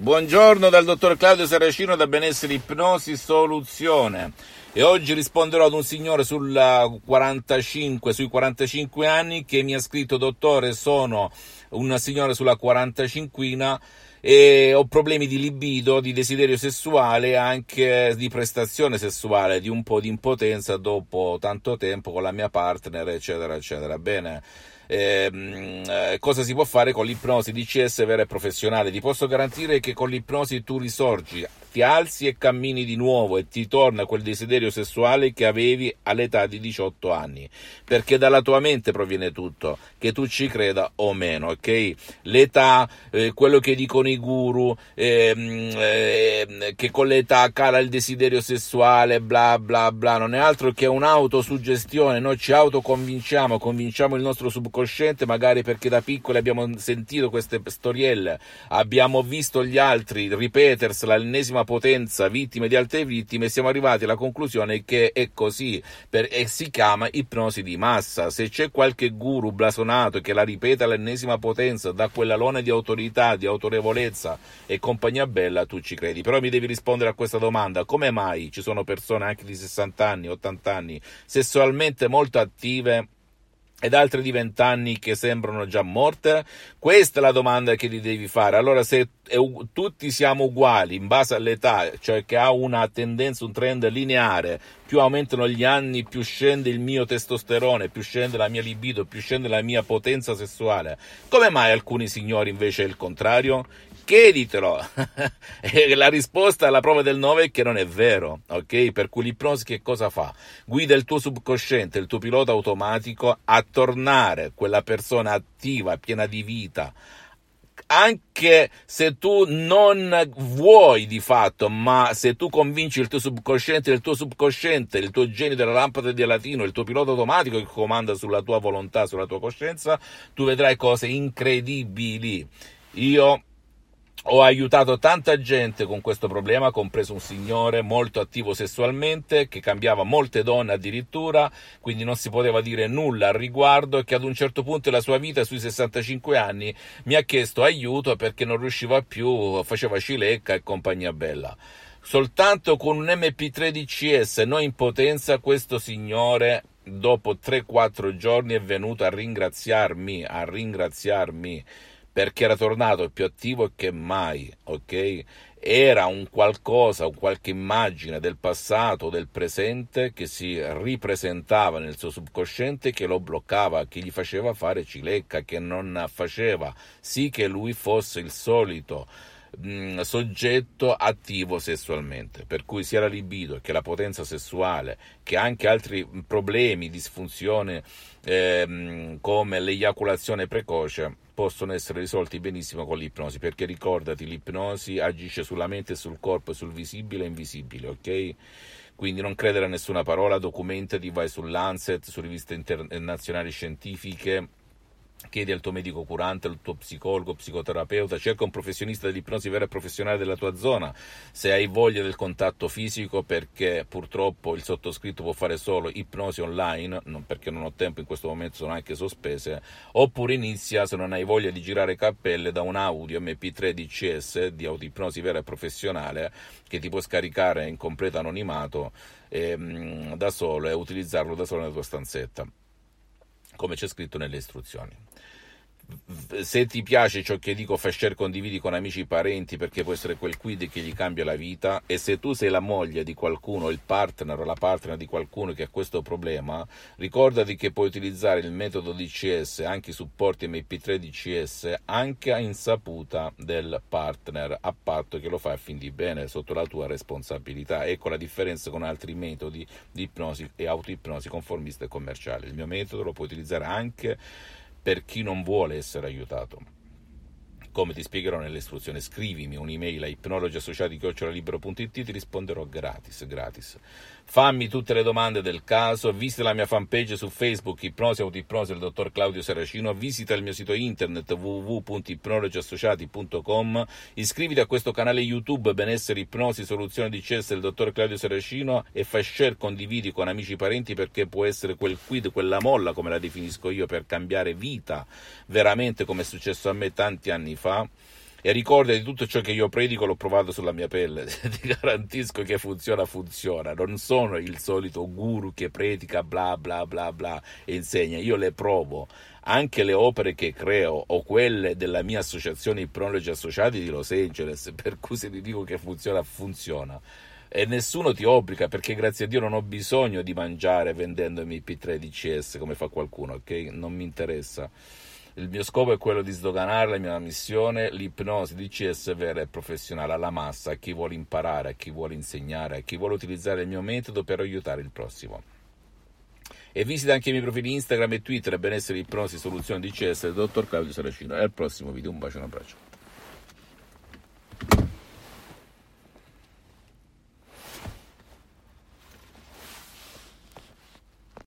Buongiorno dal dottor Claudio Saracino da Benessere Ipnosi Soluzione e oggi risponderò ad un signore 45, sui 45 anni che mi ha scritto dottore sono un signore sulla 45 e ho problemi di libido, di desiderio sessuale e anche di prestazione sessuale, di un po' di impotenza dopo tanto tempo con la mia partner eccetera eccetera. Bene Ehm, eh, cosa si può fare con l'ipnosi DCS vera e professionale. Ti posso garantire che con l'ipnosi tu risorgi, ti alzi e cammini di nuovo e ti torna quel desiderio sessuale che avevi all'età di 18 anni, perché dalla tua mente proviene tutto, che tu ci creda o meno, ok? L'età, eh, quello che dicono i guru, ehm, eh, che con l'età cala il desiderio sessuale, bla bla bla, non è altro che un'autosuggestione, noi ci autoconvinciamo, convinciamo il nostro subconsciente magari perché da piccoli abbiamo sentito queste storielle, abbiamo visto gli altri ripetersela all'ennesima potenza, vittime di altre vittime, siamo arrivati alla conclusione che è così, per, e si chiama ipnosi di massa. Se c'è qualche guru blasonato che la ripete all'ennesima potenza, da quell'alone di autorità, di autorevolezza e compagnia bella, tu ci credi. Però mi devi rispondere a questa domanda, come mai ci sono persone anche di 60 anni, 80 anni, sessualmente molto attive, ed altre di vent'anni che sembrano già morte? Questa è la domanda che ti devi fare. Allora, se tutti siamo uguali in base all'età, cioè che ha una tendenza, un trend lineare, più aumentano gli anni, più scende il mio testosterone, più scende la mia libido, più scende la mia potenza sessuale. Come mai alcuni signori invece è il contrario? Chieditelo. e la risposta alla prova del 9 è che non è vero, ok? Per cui l'ipnosi che cosa fa? Guida il tuo subconsciente, il tuo pilota automatico a tornare quella persona attiva, piena di vita, anche se tu non vuoi di fatto, ma se tu convinci il tuo subconsciente, il tuo subconsciente, il tuo genio della lampada di latino, il tuo pilota automatico che comanda sulla tua volontà, sulla tua coscienza, tu vedrai cose incredibili. Io ho aiutato tanta gente con questo problema, compreso un signore molto attivo sessualmente, che cambiava molte donne addirittura, quindi non si poteva dire nulla al riguardo e che ad un certo punto della sua vita, sui 65 anni, mi ha chiesto aiuto perché non riusciva più, faceva cilecca e compagnia bella. Soltanto con un MP3 DCS, non in potenza, questo signore dopo 3-4 giorni è venuto a ringraziarmi, a ringraziarmi perché era tornato più attivo che mai, ok? Era un qualcosa, un qualche immagine del passato, del presente che si ripresentava nel suo subconsciente, che lo bloccava, che gli faceva fare cilecca, che non faceva sì che lui fosse il solito mh, mm, soggetto attivo sessualmente, per cui sia la libido che la potenza sessuale, che anche altri problemi, disfunzione ehm, come l'eiaculazione precoce possono essere risolti benissimo con l'ipnosi, perché ricordati, l'ipnosi agisce sulla mente, sul corpo, sul visibile e invisibile, ok? Quindi non credere a nessuna parola, documentati, vai sull'Ancet, su riviste internazionali scientifiche, chiedi al tuo medico curante, al tuo psicologo, psicoterapeuta, cerca un professionista dell'ipnosi vera e professionale della tua zona, se hai voglia del contatto fisico perché purtroppo il sottoscritto può fare solo ipnosi online, non perché non ho tempo in questo momento sono anche sospese, oppure inizia se non hai voglia di girare cappelle da un audio MP3 DCS di autoipnosi vera e professionale che ti puoi scaricare in completo anonimato ehm, da solo e utilizzarlo da solo nella tua stanzetta come c'è scritto nelle istruzioni se ti piace ciò che dico, fai share, condividi con amici e parenti perché può essere quel quid che gli cambia la vita. E se tu sei la moglie di qualcuno, il partner o la partner di qualcuno che ha questo problema, ricordati che puoi utilizzare il metodo DCS, anche i supporti MP3 DCS, anche a insaputa del partner, a patto che lo fai a fin di bene, sotto la tua responsabilità. Ecco la differenza con altri metodi di ipnosi e autoipnosi conformiste e commerciali. Il mio metodo lo puoi utilizzare anche per chi non vuole essere aiutato. Come ti spiegherò nelle istruzioni, scrivimi un'email a ipnologiassociati.it ti risponderò gratis, gratis. Fammi tutte le domande del caso, visita la mia fanpage su Facebook Ipnosi Autoipnosi del dottor Claudio Saracino, visita il mio sito internet www.ipnologiassociati.com, iscriviti a questo canale YouTube Benessere Ipnosi Soluzione di CS del dottor Claudio Saracino e fai share, condividi con amici e parenti perché può essere quel quid, quella molla come la definisco io per cambiare vita, veramente come è successo a me tanti anni fa E ricordati, tutto ciò che io predico l'ho provato sulla mia pelle, ti garantisco che funziona, funziona. Non sono il solito guru che predica bla bla bla bla e insegna, io le provo. Anche le opere che creo o quelle della mia associazione Ipnologi Associati di Los Angeles, per cui se ti dico che funziona, funziona e nessuno ti obbliga perché grazie a Dio non ho bisogno di mangiare vendendomi P3 DCS come fa qualcuno, ok? Non mi interessa. Il mio scopo è quello di sdoganare la mia missione, l'ipnosi DCS vera e professionale alla massa, a chi vuole imparare, a chi vuole insegnare, a chi vuole utilizzare il mio metodo per aiutare il prossimo. E visita anche i miei profili Instagram e Twitter, benessere ipnosi soluzione DCS del dottor Claudio Saracino. E al prossimo video, un bacio e un abbraccio.